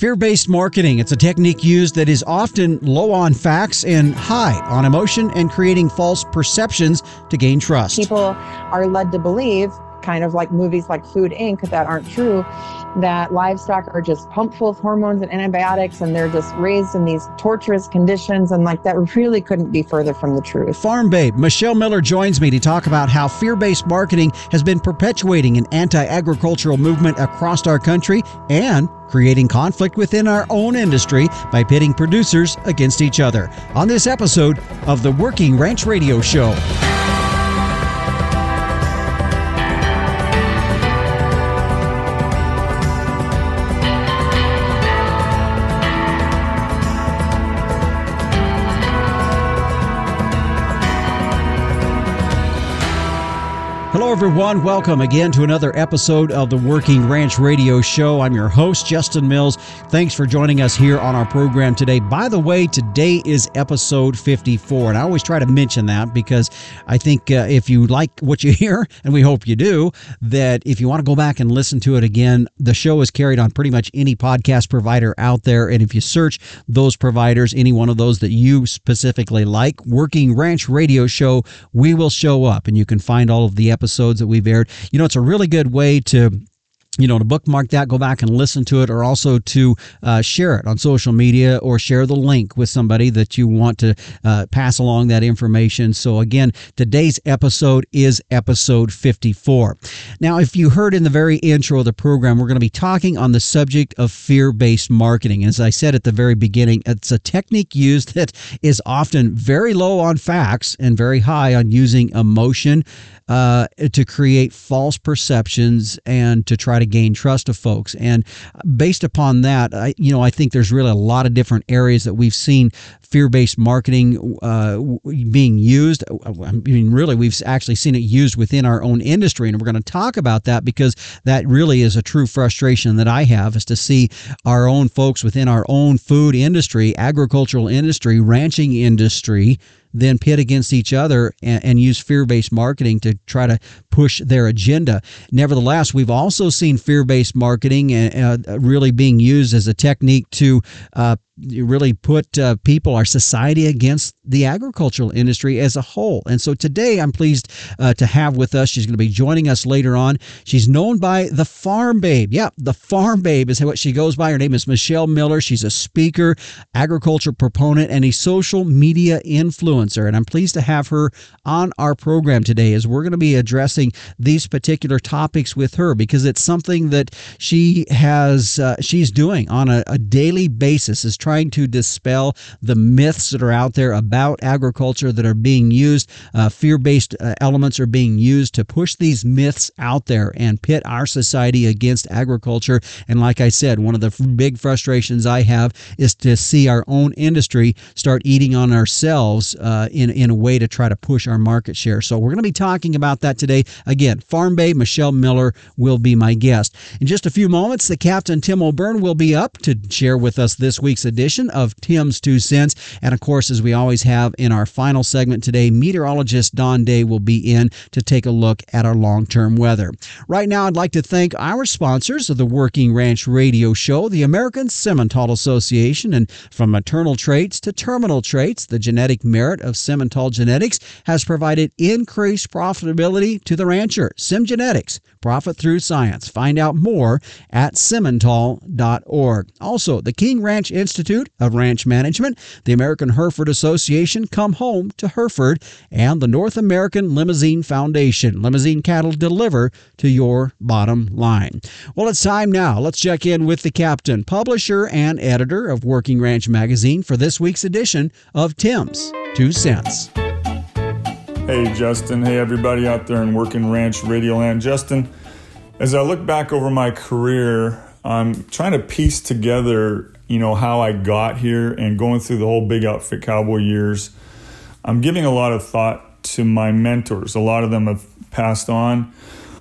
Fear based marketing. It's a technique used that is often low on facts and high on emotion and creating false perceptions to gain trust. People are led to believe, kind of like movies like Food Inc., that aren't true, that livestock are just pumped full of hormones and antibiotics and they're just raised in these torturous conditions. And like that really couldn't be further from the truth. Farm Babe, Michelle Miller joins me to talk about how fear based marketing has been perpetuating an anti agricultural movement across our country and creating conflict within our own industry by pitting producers against each other. On this episode of the Working Ranch Radio Show. Hello, everyone. Welcome again to another episode of the Working Ranch Radio Show. I'm your host, Justin Mills. Thanks for joining us here on our program today. By the way, today is episode 54, and I always try to mention that because I think uh, if you like what you hear, and we hope you do, that if you want to go back and listen to it again, the show is carried on pretty much any podcast provider out there. And if you search those providers, any one of those that you specifically like, Working Ranch Radio Show, we will show up, and you can find all of the episodes episodes that we've aired. You know, it's a really good way to you know, to bookmark that, go back and listen to it, or also to uh, share it on social media or share the link with somebody that you want to uh, pass along that information. So, again, today's episode is episode 54. Now, if you heard in the very intro of the program, we're going to be talking on the subject of fear based marketing. As I said at the very beginning, it's a technique used that is often very low on facts and very high on using emotion uh, to create false perceptions and to try to gain trust of folks. And based upon that, I, you know, I think there's really a lot of different areas that we've seen fear-based marketing uh, being used. I mean, really, we've actually seen it used within our own industry, and we're going to talk about that because that really is a true frustration that I have is to see our own folks within our own food industry, agricultural industry, ranching industry then pit against each other and, and use fear based marketing to try to push their agenda. Nevertheless, we've also seen fear based marketing uh, uh, really being used as a technique to uh, really put uh, people, our society, against the agricultural industry as a whole. And so today I'm pleased uh, to have with us, she's going to be joining us later on. She's known by the Farm Babe. Yeah, the Farm Babe is what she goes by. Her name is Michelle Miller. She's a speaker, agriculture proponent, and a social media influencer. And I'm pleased to have her on our program today as we're going to be addressing these particular topics with her because it's something that she has, uh, she's doing on a, a daily basis is trying trying to dispel the myths that are out there about agriculture that are being used. Uh, Fear based uh, elements are being used to push these myths out there and pit our society against agriculture. And like I said, one of the f- big frustrations I have is to see our own industry start eating on ourselves uh, in, in a way to try to push our market share. So we're going to be talking about that today. Again, Farm Babe Michelle Miller will be my guest. In just a few moments, the captain Tim O'Byrne will be up to share with us this week's edition of Tim's Two Cents. And of course, as we always have in our final segment today, meteorologist Don Day will be in to take a look at our long term weather. Right now, I'd like to thank our sponsors of the Working Ranch Radio Show, the American Simmental Association. And from maternal traits to terminal traits, the genetic merit of Simmental Genetics has provided increased profitability to the rancher. SimGenetics, profit through science. Find out more at simmental.org. Also, the King Ranch Institute Institute of Ranch Management, the American Hereford Association, Come Home to Hereford, and the North American Limousin Foundation. Limousin cattle deliver to your bottom line. Well, it's time now. Let's check in with the captain, publisher, and editor of Working Ranch Magazine for this week's edition of Tim's Two Cents. Hey, Justin. Hey, everybody out there in Working Ranch Radio Land. Justin, as I look back over my career, I'm trying to piece together you know, how I got here and going through the whole big outfit cowboy years, I'm giving a lot of thought to my mentors. A lot of them have passed on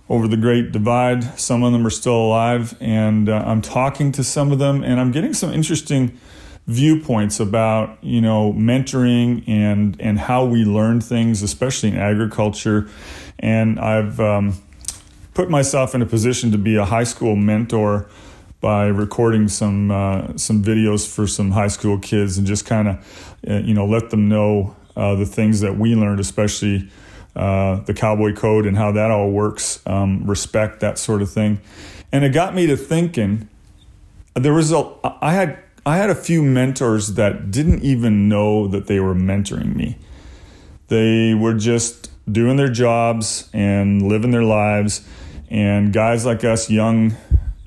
over the great divide. Some of them are still alive, and uh, I'm talking to some of them, and I'm getting some interesting viewpoints about you know mentoring and and how we learn things, especially in agriculture. And I've um, put myself in a position to be a high school mentor by recording some uh, some videos for some high school kids and just kind of uh, you know let them know uh, the things that we learned, especially uh, the cowboy code and how that all works, um, respect that sort of thing, and it got me to thinking. There was a I had I had a few mentors that didn't even know that they were mentoring me. They were just doing their jobs and living their lives. And guys like us, young,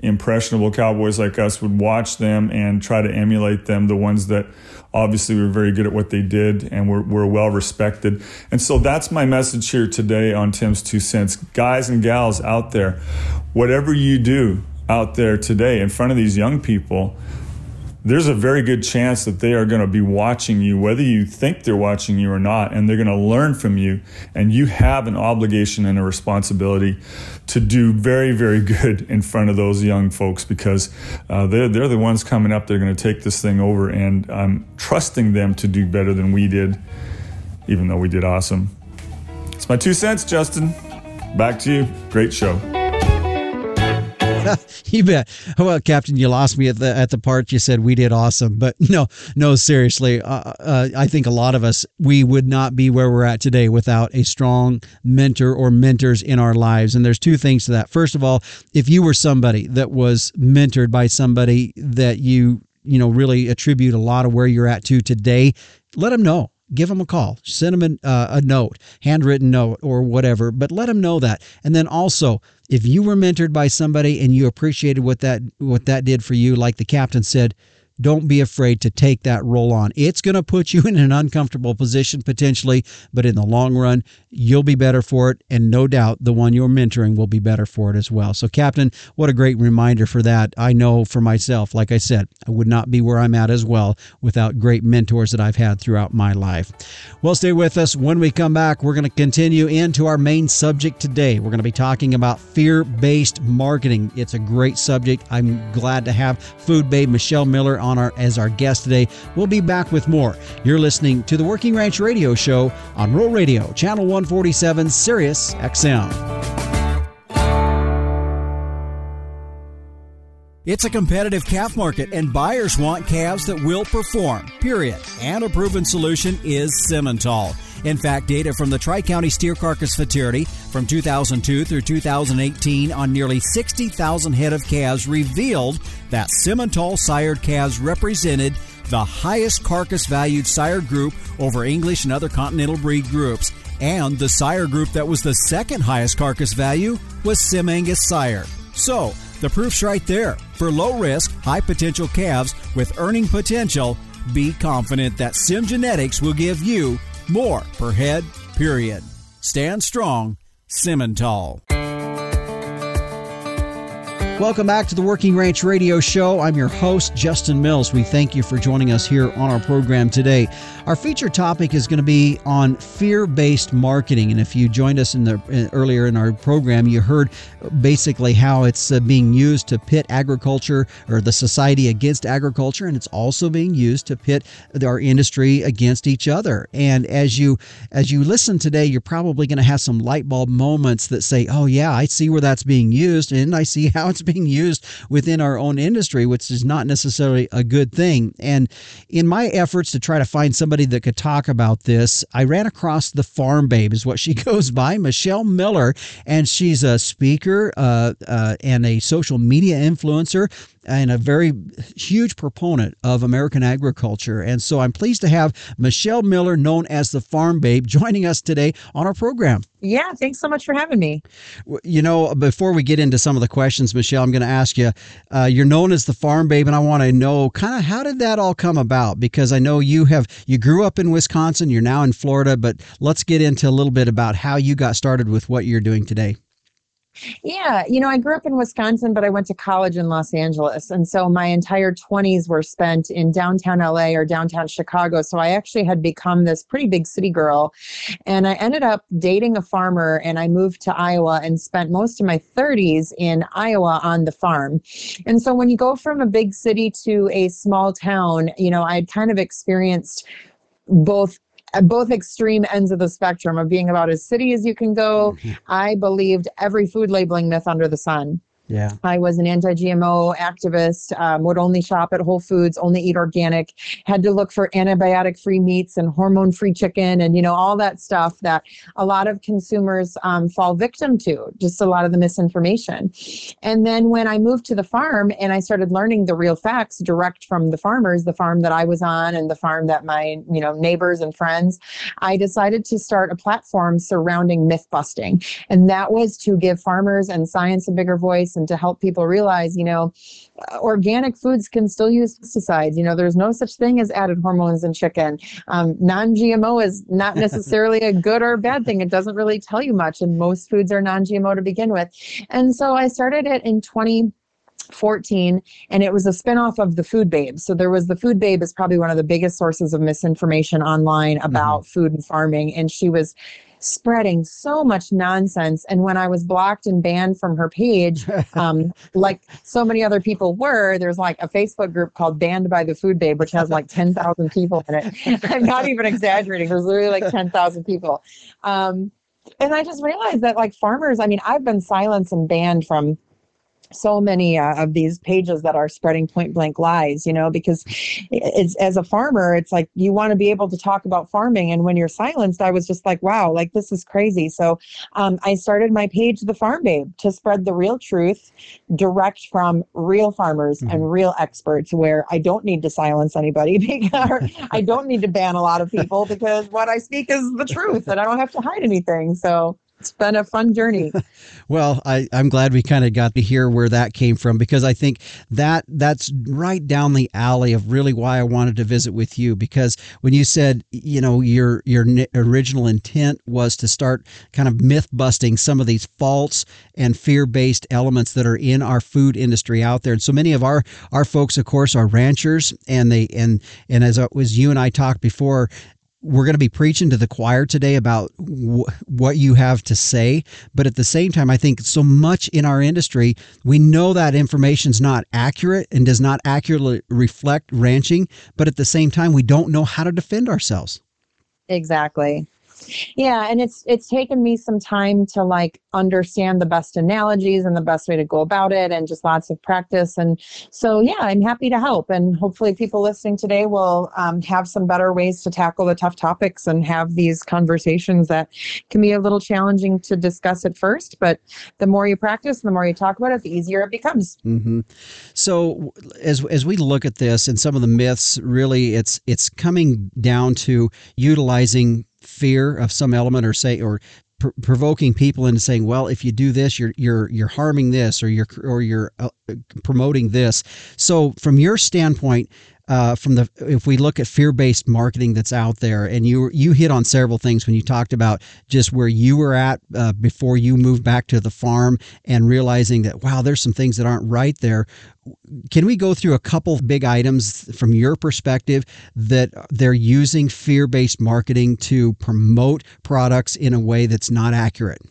impressionable cowboys like us, would watch them and try to emulate them, the ones that obviously were very good at what they did and were, were well respected. And so that's my message here today on Tim's Two Cents. Guys and gals out there, whatever you do out there today in front of these young people, there's a very good chance that they are going to be watching you, whether you think they're watching you or not, and they're going to learn from you. And you have an obligation and a responsibility to do very, very good in front of those young folks because uh, they're, they're the ones coming up. They're going to take this thing over, and I'm trusting them to do better than we did, even though we did awesome. It's my two cents, Justin. Back to you. Great show. you bet. Well, Captain, you lost me at the at the part you said we did awesome, but no, no, seriously, uh, uh, I think a lot of us we would not be where we're at today without a strong mentor or mentors in our lives. And there's two things to that. First of all, if you were somebody that was mentored by somebody that you you know really attribute a lot of where you're at to today, let them know give them a call, send them a, uh, a note, handwritten note or whatever, but let them know that. And then also, if you were mentored by somebody and you appreciated what that what that did for you, like the captain said, don't be afraid to take that role on. It's going to put you in an uncomfortable position potentially, but in the long run, you'll be better for it. And no doubt the one you're mentoring will be better for it as well. So, Captain, what a great reminder for that. I know for myself, like I said, I would not be where I'm at as well without great mentors that I've had throughout my life. Well, stay with us. When we come back, we're going to continue into our main subject today. We're going to be talking about fear based marketing. It's a great subject. I'm glad to have Food Babe Michelle Miller on our as our guest today. We'll be back with more. You're listening to the Working Ranch Radio Show on Rural Radio, Channel 147, Sirius XM. It's a competitive calf market, and buyers want calves that will perform, period. And a proven solution is Simmental. In fact, data from the Tri County Steer Carcass Futurity from 2002 through 2018 on nearly 60,000 head of calves revealed that Simmental sired calves represented the highest carcass valued sire group over English and other continental breed groups. And the sire group that was the second highest carcass value was SimAngus sire. So, the proof's right there. For low risk, high potential calves with earning potential, be confident that SimGenetics will give you more per head, period. Stand strong, Simmental. Welcome back to the Working Ranch Radio Show. I'm your host, Justin Mills. We thank you for joining us here on our program today. Our feature topic is going to be on fear-based marketing, and if you joined us in the in, earlier in our program, you heard basically how it's uh, being used to pit agriculture or the society against agriculture, and it's also being used to pit our industry against each other. And as you as you listen today, you're probably going to have some light bulb moments that say, "Oh yeah, I see where that's being used, and I see how it's being used within our own industry, which is not necessarily a good thing. And in my efforts to try to find somebody that could talk about this, I ran across the Farm Babe, is what she goes by, Michelle Miller, and she's a speaker uh, uh, and a social media influencer and a very huge proponent of American agriculture. And so I'm pleased to have Michelle Miller, known as the Farm Babe, joining us today on our program. Yeah, thanks so much for having me. You know, before we get into some of the questions, Michelle, I'm going to ask you uh, you're known as the Farm Babe, and I want to know kind of how did that all come about? Because I know you have, you grew up in Wisconsin, you're now in Florida, but let's get into a little bit about how you got started with what you're doing today. Yeah, you know, I grew up in Wisconsin, but I went to college in Los Angeles. And so my entire 20s were spent in downtown LA or downtown Chicago. So I actually had become this pretty big city girl. And I ended up dating a farmer and I moved to Iowa and spent most of my 30s in Iowa on the farm. And so when you go from a big city to a small town, you know, I'd kind of experienced both at both extreme ends of the spectrum of being about as city as you can go. Mm-hmm. I believed every food labeling myth under the sun. Yeah. I was an anti GMO activist, um, would only shop at Whole Foods, only eat organic, had to look for antibiotic free meats and hormone free chicken and, you know, all that stuff that a lot of consumers um, fall victim to, just a lot of the misinformation. And then when I moved to the farm and I started learning the real facts direct from the farmers, the farm that I was on and the farm that my, you know, neighbors and friends, I decided to start a platform surrounding myth busting. And that was to give farmers and science a bigger voice and to help people realize, you know, uh, organic foods can still use pesticides. You know, there's no such thing as added hormones in chicken. Um, non GMO is not necessarily a good or bad thing. It doesn't really tell you much. And most foods are non GMO to begin with. And so I started it in 20- 14 and it was a spinoff of the food babe so there was the food babe is probably one of the biggest sources of misinformation online about mm-hmm. food and farming and she was spreading so much nonsense. And when i was blocked and banned from her page um, like so many other people were there's like a facebook group called banned by the food babe which has like 10000 people in it. I'm not even exaggerating. There's literally like 10000 people. Um, and i just realized that like farmers i mean i've been silenced and banned from so many uh, of these pages that are spreading point blank lies you know because it's as a farmer it's like you want to be able to talk about farming. And when you're silenced i was just like wow like this is crazy. So um, i started my page the farm babe to spread the real truth direct from real farmers mm-hmm. and real experts where i don't need to silence anybody because i don't need to ban a lot of people because what i speak is the truth and i don't have to hide anything. So it's been a fun journey. well, I, I'm glad we kind of got to hear where that came from because I think that that's right down the alley of really why I wanted to visit with you. Because when you said, you know, your your original intent was to start kind of myth busting some of these false and fear based elements that are in our food industry out there, and so many of our our folks, of course, are ranchers, and they and and as uh, was you and I talked before, we're going to be preaching to the choir today about w- what you have to say but at the same time i think so much in our industry we know that information is not accurate and does not accurately reflect ranching but at the same time we don't know how to defend ourselves. Exactly yeah and it's it's taken me some time to like understand the best analogies and the best way to go about it and just lots of practice. And so yeah i'm happy to help. And hopefully people listening today will um, have some better ways to tackle the tough topics and have these conversations that can be a little challenging to discuss at first. But the more you practice the more you talk about it the easier it becomes. Mm-hmm. so as, as we look at this and some of the myths really it's it's coming down to utilizing fear of some element or say or pr- provoking people into saying well if you do this you're you're you're harming this or you're or you're uh, promoting this. So from your standpoint uh, from the if we look at fear-based marketing that's out there and you you hit on several things when you talked about just where you were at uh, before you moved back to the farm and realizing that wow there's some things that aren't right there can we go through a couple big items from your perspective that they're using fear-based marketing to promote products in a way that's not accurate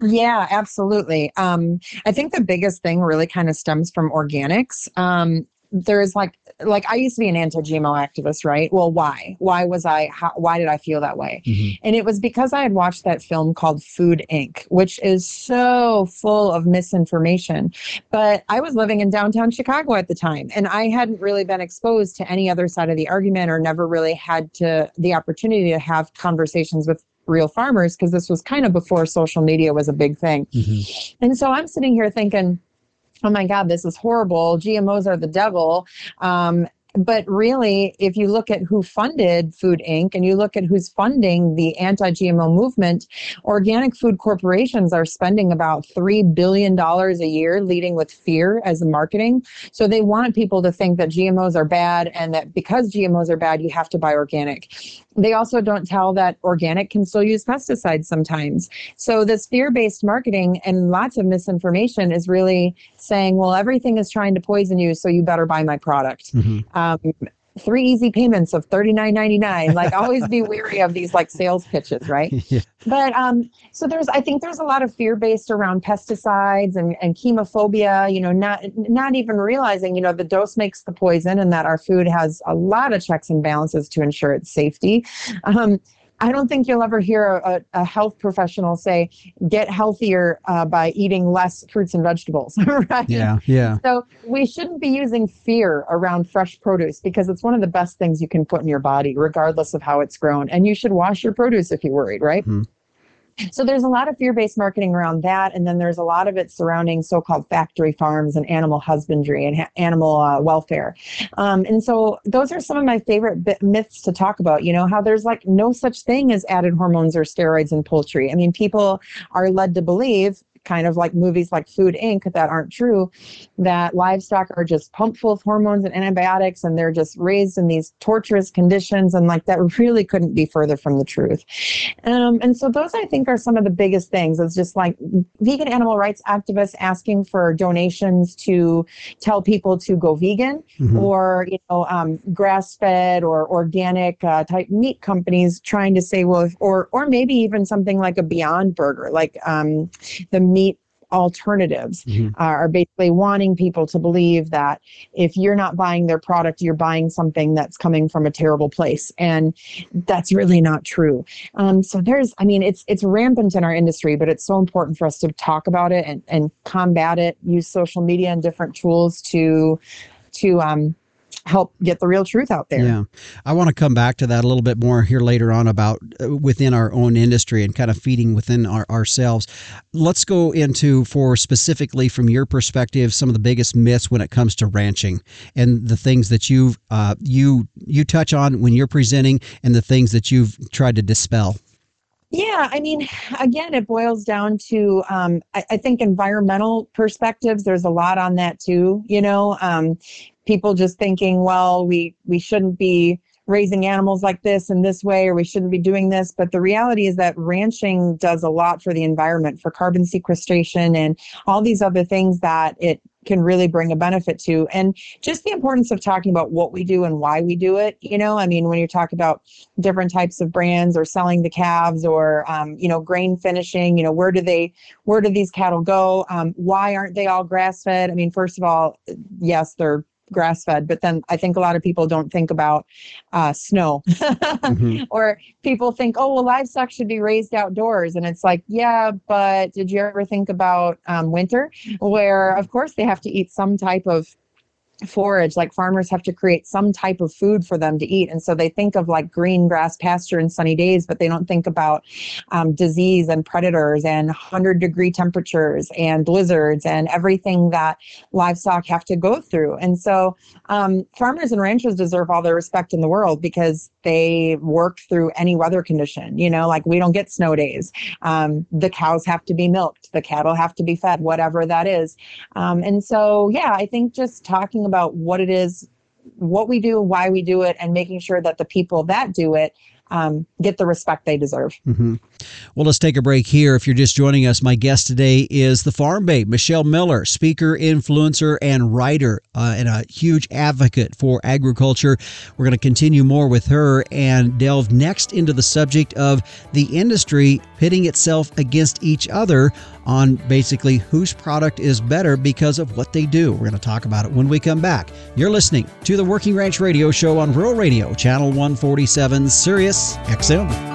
yeah, absolutely. Um, I think the biggest thing really kind of stems from organics. Um, there's like like I used to be an anti-GMO activist, right? Well, why? Why was I? How, why did I feel that way? Mm-hmm. And it was because I had watched that film called Food Inc., which is so full of misinformation. But I was living in downtown Chicago at the time, and I hadn't really been exposed to any other side of the argument, or never really had to the opportunity to have conversations with real farmers because this was kind of before social media was a big thing. Mm-hmm. And so I'm sitting here thinking oh my God, this is horrible. GMOs are the devil. Um, but really, if you look at who funded Food Inc. and you look at who's funding the anti GMO movement, organic food corporations are spending about $3 billion a year, leading with fear as marketing. So they want people to think that GMOs are bad and that because GMOs are bad, you have to buy organic. They also don't tell that organic can still use pesticides sometimes. So, this fear based marketing and lots of misinformation is really saying, well, everything is trying to poison you, so you better buy my product. Mm-hmm. Um, three easy payments of $39.99 like always be weary of these like sales pitches right? Yeah. but um so there's i think there's a lot of fear based around pesticides and, and chemophobia you know not not even realizing you know the dose makes the poison and that our food has a lot of checks and balances to ensure its safety. Um I don't think you'll ever hear a, a health professional say, get healthier uh, by eating less fruits and vegetables, right? Yeah, yeah. So we shouldn't be using fear around fresh produce because it's one of the best things you can put in your body, regardless of how it's grown. And you should wash your produce if you're worried, right? Mm-hmm. So there's a lot of fear-based marketing around that, and then there's a lot of it surrounding so-called factory farms and animal husbandry and ha- animal uh, welfare. Um, and so those are some of my favorite myths to talk about. You know how there's like no such thing as added hormones or steroids in poultry. I mean, people are led to believe kind of like movies like Food Inc. that aren't true, that livestock are just pumped full of hormones and antibiotics and they're just raised in these torturous conditions. And like that really couldn't be further from the truth. Um, and so those I think are some of the biggest things. It's just like vegan animal rights activists asking for donations to tell people to go vegan mm-hmm. or, you know, um, grass fed or organic uh, type meat companies trying to say, well, if, or, or maybe even something like a Beyond Burger, like um, the meat alternatives mm-hmm. uh, are basically wanting people to believe that if you're not buying their product, you're buying something that's coming from a terrible place, and that's really not true. Um, so there's, I mean, it's it's rampant in our industry, but it's so important for us to talk about it and, and combat it. Use social media and different tools to to um, help get the real truth out there. Yeah. I want to come back to that a little bit more here later on about uh, within our own industry and kind of feeding within our, ourselves. Let's go into, for specifically from your perspective, some of the biggest myths when it comes to ranching and the things that you uh, you you touch on when you're presenting and the things that you've tried to dispel. Yeah, I mean, again, it boils down to um, I, I, think environmental perspectives. There's a lot on that too. You know, um, people just thinking, well, we we shouldn't be raising animals like this in this way or we shouldn't be doing this but the reality is that ranching does a lot for the environment for carbon sequestration and all these other things that it can really bring a benefit to. And just the importance of talking about what we do and why we do it you know? I mean when you talk about different types of brands or selling the calves or um, you know grain finishing you know where do they where do these cattle go? Um, why aren't they all grass fed i mean first of all yes they're grass fed, but then I think a lot of people don't think about uh, snow. mm-hmm. Or people think, oh, well, livestock should be raised outdoors. And it's like, yeah, but did you ever think about um, winter, where of course they have to eat some type of forage like farmers have to create some type of food for them to eat. And so they think of like green grass pasture and sunny days but they don't think about um, disease and predators and 100 degree temperatures and blizzards and everything that livestock have to go through. And so um, farmers and ranchers deserve all the respect in the world because they work through any weather condition you know like we don't get snow days. Um, the cows have to be milked the cattle have to be fed whatever that is um, and so yeah i think just talking about what it is, what we do, why we do it, and making sure that the people that do it um, get the respect they deserve. Mm-hmm. Well, let's take a break here. If you're just joining us, my guest today is the Farm Babe, Michelle Miller, speaker, influencer, and writer, uh, and a huge advocate for agriculture. We're going to continue more with her and delve next into the subject of the industry pitting itself against each other on basically whose product is better because of what they do. We're going to talk about it when we come back. You're listening to the Working Ranch Radio Show on Rural Radio, Channel 147, Sirius XM.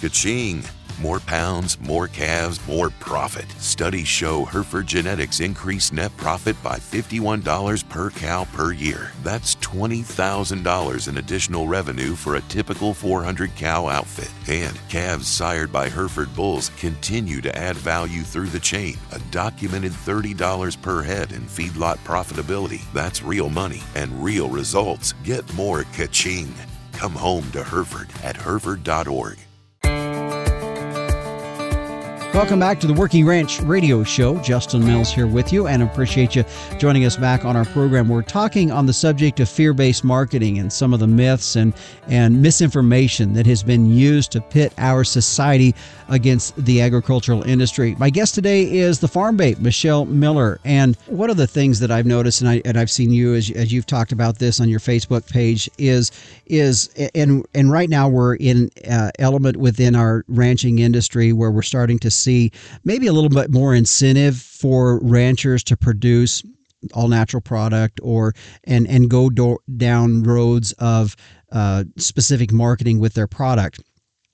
Kaching. More pounds, more calves, more profit. Studies show Hereford Genetics increase net profit by $51 per cow per year. That's $20,000 in additional revenue for a typical 400 cow outfit. And calves sired by Hereford bulls continue to add value through the chain. A documented $30 per head in feedlot profitability. That's real money and real results. Get more ka-ching. Come home to Hereford at hereford.org. Welcome back to the Working Ranch Radio Show. Justin Mills here with you and appreciate you joining us back on our program. We're talking on the subject of fear based marketing and some of the myths and, and misinformation that has been used to pit our society against the agricultural industry. My guest today is the Farm Babe, Michelle Miller. And one of the things that I've noticed, and, I, and I've seen you as, as you've talked about this on your Facebook page, is, is and, and right now we're in uh, element within our ranching industry where we're starting to see maybe a little bit more incentive for ranchers to produce all natural product or and and go do- down roads of uh, specific marketing with their product.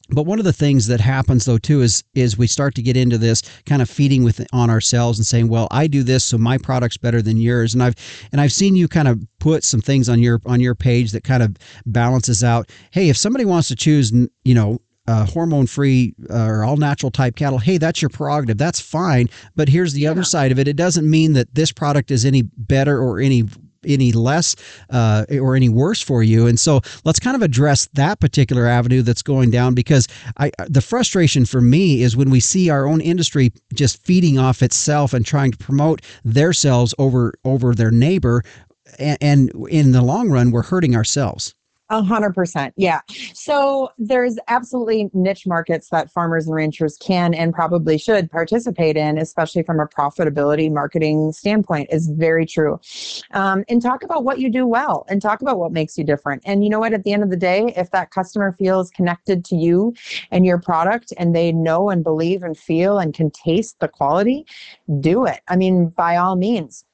But one of the things that happens though too is is we start to get into this kind of feeding with on ourselves and saying well i do this so my product's better than yours. And i've and i've seen you kind of put some things on your on your page that kind of balances out hey if somebody wants to choose you know uh, hormone free uh, or all natural type cattle, hey, that's your prerogative. That's fine. But here's the yeah. other side of it. It doesn't mean that this product is any better or any any less uh, or any worse for you. And so let's kind of address that particular avenue that's going down because I the frustration for me is when we see our own industry just feeding off itself and trying to promote themselves over over their neighbor and, and in the long run we're hurting ourselves. A hundred percent. Yeah. So there's absolutely niche markets that farmers and ranchers can and probably should participate in, especially from a profitability marketing standpoint is very true. Um, and talk about what you do well and talk about what makes you different. And you know what, at the end of the day, if that customer feels connected to you and your product and they know and believe and feel and can taste the quality, do it. I mean, by all means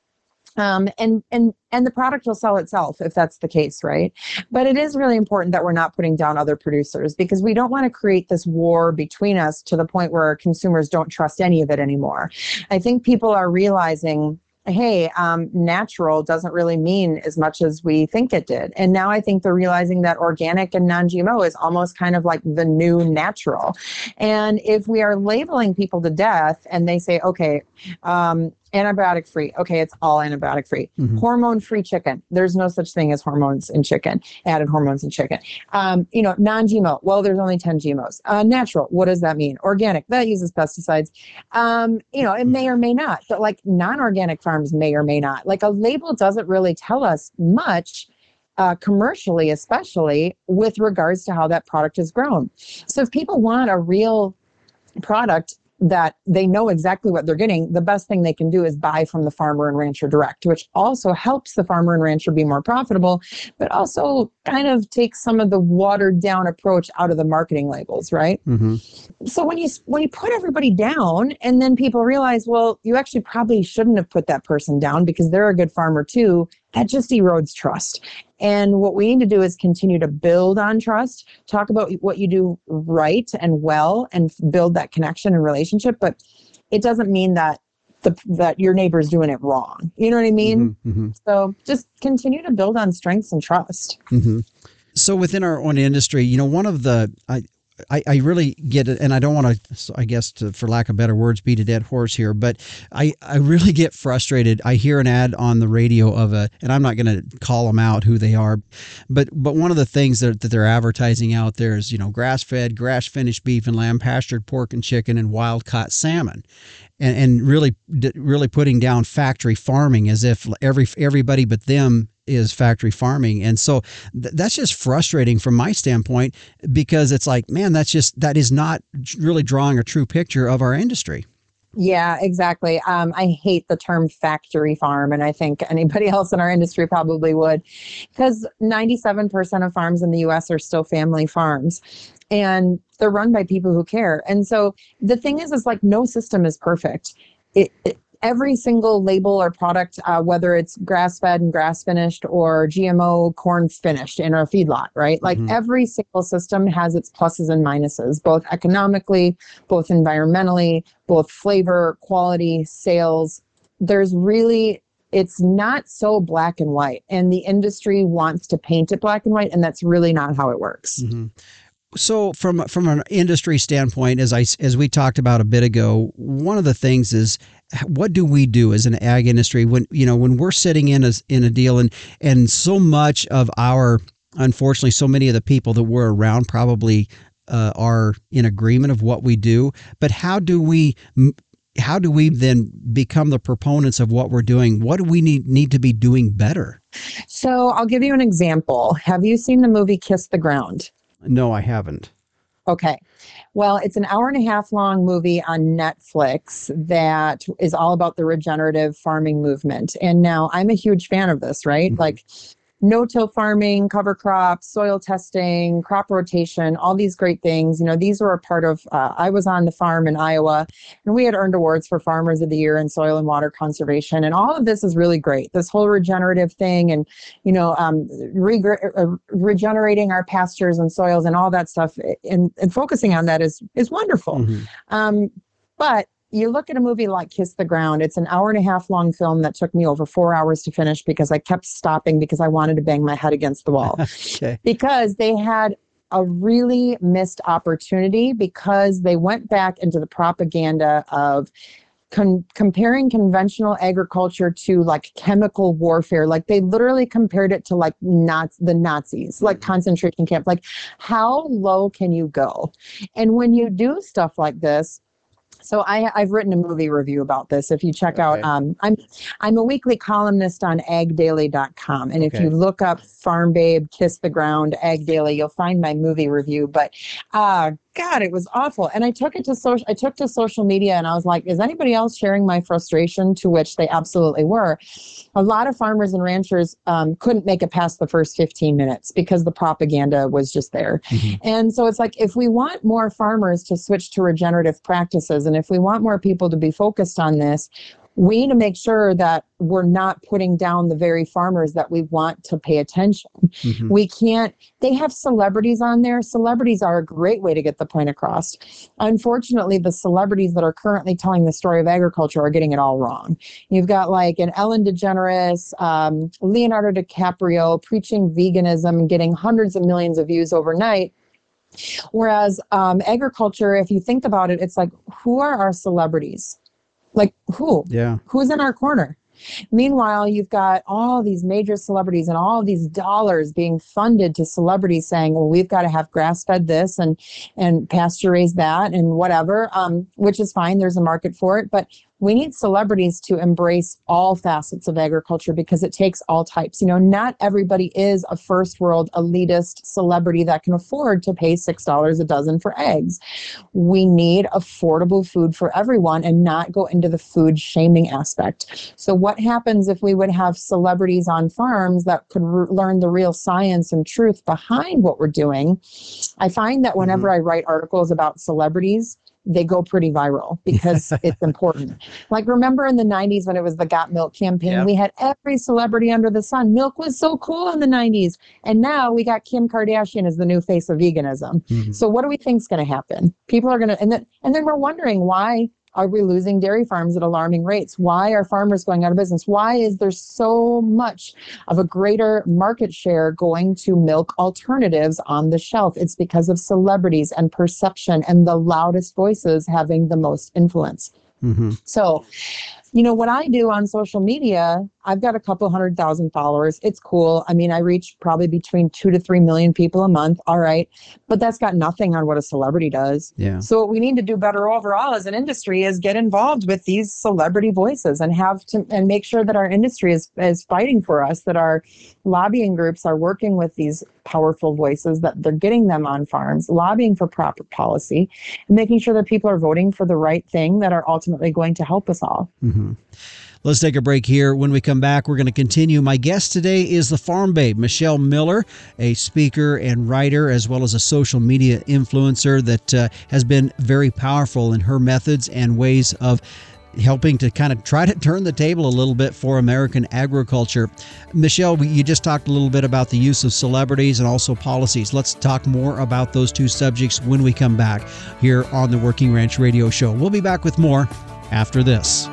um, and and and the product will sell itself if that's the case right but it is really important that we're not putting down other producers because we don't want to create this war between us to the point where consumers don't trust any of it anymore i think people are realizing hey, um, natural doesn't really mean as much as we think it did. And now I think they're realizing that organic and non GMO is almost kind of like the new natural. And if we are labeling people to death and they say, okay, um, antibiotic free. Okay, it's all antibiotic free. Mm-hmm. Hormone free chicken. There's no such thing as hormones in chicken, added hormones in chicken. Um, you know, non GMO. Well, there's only 10 GMOs. Uh, natural. What does that mean? Organic. That uses pesticides. Um, you know, it may or may not, but like non organic farms may or may not. Like a label doesn't really tell us much. Uh, commercially, especially with regards to how that product is grown. So, if people want a real product that they know exactly what they're getting, the best thing they can do is buy from the farmer and rancher direct, which also helps the farmer and rancher be more profitable, but also kind of takes some of the watered down approach out of the marketing labels, right? Mm-hmm. So when you when you put everybody down, and then people realize, well, you actually probably shouldn't have put that person down because they're a good farmer too. That just erodes trust. And what we need to do is continue to build on trust, talk about what you do right and well, and build that connection and relationship. But it doesn't mean that the, that your neighbor's doing it wrong. You know what I mean? Mm-hmm, mm-hmm. So just continue to build on strengths and trust. Mm-hmm. So within our own industry, you know, one of the I, I, I really get it, and I don't want to, I guess, to, for lack of better words, beat a dead horse here, but I, I really get frustrated. I hear an ad on the radio of a, and I'm not going to call them out who they are, but but one of the things that, that they're advertising out there is, you know, grass fed, grass finished beef and lamb, pastured pork and chicken, and wild caught salmon. And, and really, really putting down factory farming as if every everybody but them is factory farming and so th- that's just frustrating from my standpoint because it's like man that's just that is not really drawing a true picture of our industry yeah, exactly. Um, I hate the term factory farm, and I think anybody else in our industry probably would, because 97% of farms in the US are still family farms and they're run by people who care. And so the thing is, is like no system is perfect. It, it, every single label or product, uh, whether it's grass fed and grass finished or GMO corn finished in our feedlot, right? Like mm-hmm. every single system has its pluses and minuses, both economically, both environmentally, both flavor, quality, sales. There's really it's not so black and white and the industry wants to paint it black and white and that's really not how it works mm-hmm. So from from an industry standpoint, as I as we talked about a bit ago, one of the things is what do we do as an ag industry when you know when we're sitting in a in a deal and and so much of our unfortunately so many of the people that we're around probably uh, are in agreement of what we do, but how do we how do we then become the proponents of what we're doing? What do we need need to be doing better? So I'll give you an example. Have you seen the movie Kiss the Ground? No, I haven't. Okay. Well, it's an hour and a half long movie on Netflix that is all about the regenerative farming movement. And now I'm a huge fan of this, right? Mm-hmm. Like no-till farming, cover crops, soil testing, crop rotation, all these great things. You know, these were a part of. Uh, I was on the farm in Iowa, and we had earned awards for Farmers of the Year in soil and water conservation, and all of this is really great. This whole regenerative thing, and you know, um, uh, regenerating our pastures and soils and all that stuff, and, and focusing on that is is wonderful. Mm-hmm. Um, but you look at a movie like Kiss the Ground, it's an hour and a half long film that took me over four hours to finish because I kept stopping because I wanted to bang my head against the wall. okay. Because they had a really missed opportunity because they went back into the propaganda of Con- comparing conventional agriculture to like chemical warfare like they literally compared it to like not the nazis like mm-hmm. concentration camp like how low can you go and when you do stuff like this so I, have written a movie review about this. If you check okay. out, um, I'm I'm a weekly columnist on AgDaily.com, and okay. if you look up Farm Babe, Kiss the Ground, Ag Daily, you'll find my movie review. But uh, God, it was awful. And I took it to social I took to social media and I was like, is anybody else sharing my frustration? To which they absolutely were. A lot of farmers and ranchers um, couldn't make it past the first 15 minutes because the propaganda was just there. Mm-hmm. And so it's like if we want more farmers to switch to regenerative practices and if we want more people to be focused on this, we need to make sure that we're not putting down the very farmers that we want to pay attention. Mm-hmm. We can't, they have celebrities on there. Celebrities are a great way to get the point across. Unfortunately, the celebrities that are currently telling the story of agriculture are getting it all wrong. You've got like an Ellen DeGeneres, um, Leonardo DiCaprio preaching veganism and getting hundreds of millions of views overnight. Whereas um, agriculture, if you think about it, it's like, who are our celebrities? Like who? Yeah. Who's in our corner? Meanwhile, you've got all these major celebrities and all these dollars being funded to celebrities saying, "Well, we've got to have grass-fed this and and pasture raised that and whatever," um, which is fine. There's a market for it, but we need celebrities to embrace all facets of agriculture because it takes all types. You know, not everybody is a first world elitist celebrity that can afford to pay $6 a dozen for eggs. We need affordable food for everyone and not go into the food shaming aspect. So, what happens if we would have celebrities on farms that could re- learn the real science and truth behind what we're doing? I find that whenever mm-hmm. I write articles about celebrities, they go pretty viral because it's important. Like remember in the 90s when it was the Got Milk campaign, yep. we had every celebrity under the sun. Milk was so cool in the 90s. And now we got Kim Kardashian as the new face of veganism. Mm-hmm. So what do we think is going to happen? People are going to and then and then we're wondering why are we losing dairy farms at alarming rates? Why are farmers going out of business? Why is there so much of a greater market share going to milk alternatives on the shelf? It's because of celebrities and perception and the loudest voices having the most influence. Mm-hmm. So, you know, what I do on social media I've got a couple hundred thousand followers. It's cool. I mean, I reach probably between two to three million people a month. All right. But that's got nothing on what a celebrity does. Yeah. So what we need to do better overall as an industry is get involved with these celebrity voices and have to and make sure that our industry is is fighting for us, that our lobbying groups are working with these powerful voices, that they're getting them on farms, lobbying for proper policy, and making sure that people are voting for the right thing that are ultimately going to help us all. Mm-hmm. Let's take a break here. When we come back, we're going to continue. My guest today is the Farm Babe, Michelle Miller, a speaker and writer, as well as a social media influencer that uh, has been very powerful in her methods and ways of helping to kind of try to turn the table a little bit for American agriculture. Michelle, you just talked a little bit about the use of celebrities and also policies. Let's talk more about those two subjects when we come back here on the Working Ranch Radio Show. We'll be back with more after this.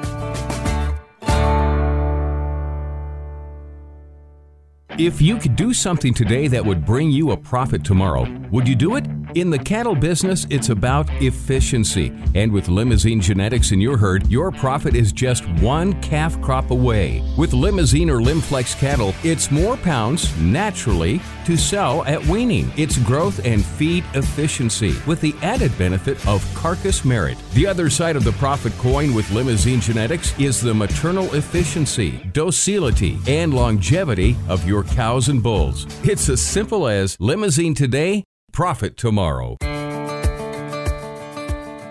If you could do something today that would bring you a profit tomorrow, would you do it? In the cattle business, it's about efficiency. And with Limousin genetics in your herd, your profit is just one calf crop away. With Limousin or Lim-Flex cattle, it's more pounds naturally to sell at weaning. It's growth and feed efficiency with the added benefit of carcass merit. The other side of the profit coin with Limousin genetics is the maternal efficiency, docility, and longevity of your cows and bulls. It's as simple as Limousin today, profit tomorrow.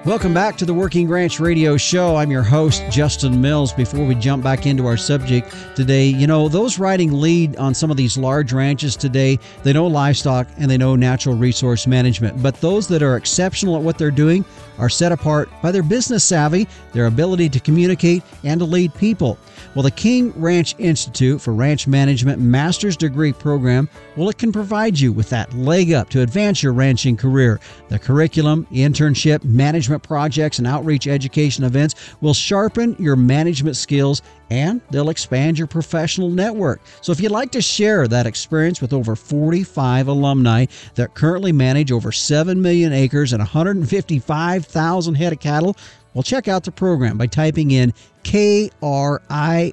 Welcome back to the Working Ranch Radio Show. I'm your host, Justin Mills. Before we jump back into our subject today, you know, those riding lead on some of these large ranches today, they know livestock and they know natural resource management. But those that are exceptional at what they're doing are set apart by their business savvy, their ability to communicate, and to lead people. Well, the King Ranch Institute for Ranch Management Master's Degree Program, well, it can provide you with that leg up to advance your ranching career. The curriculum, internship, management projects, and outreach education events will sharpen your management skills and they'll expand your professional network. So if you'd like to share that experience with over 45 alumni that currently manage over 7 million acres and 155,000 head of cattle, well, check out the program by typing in KRIRM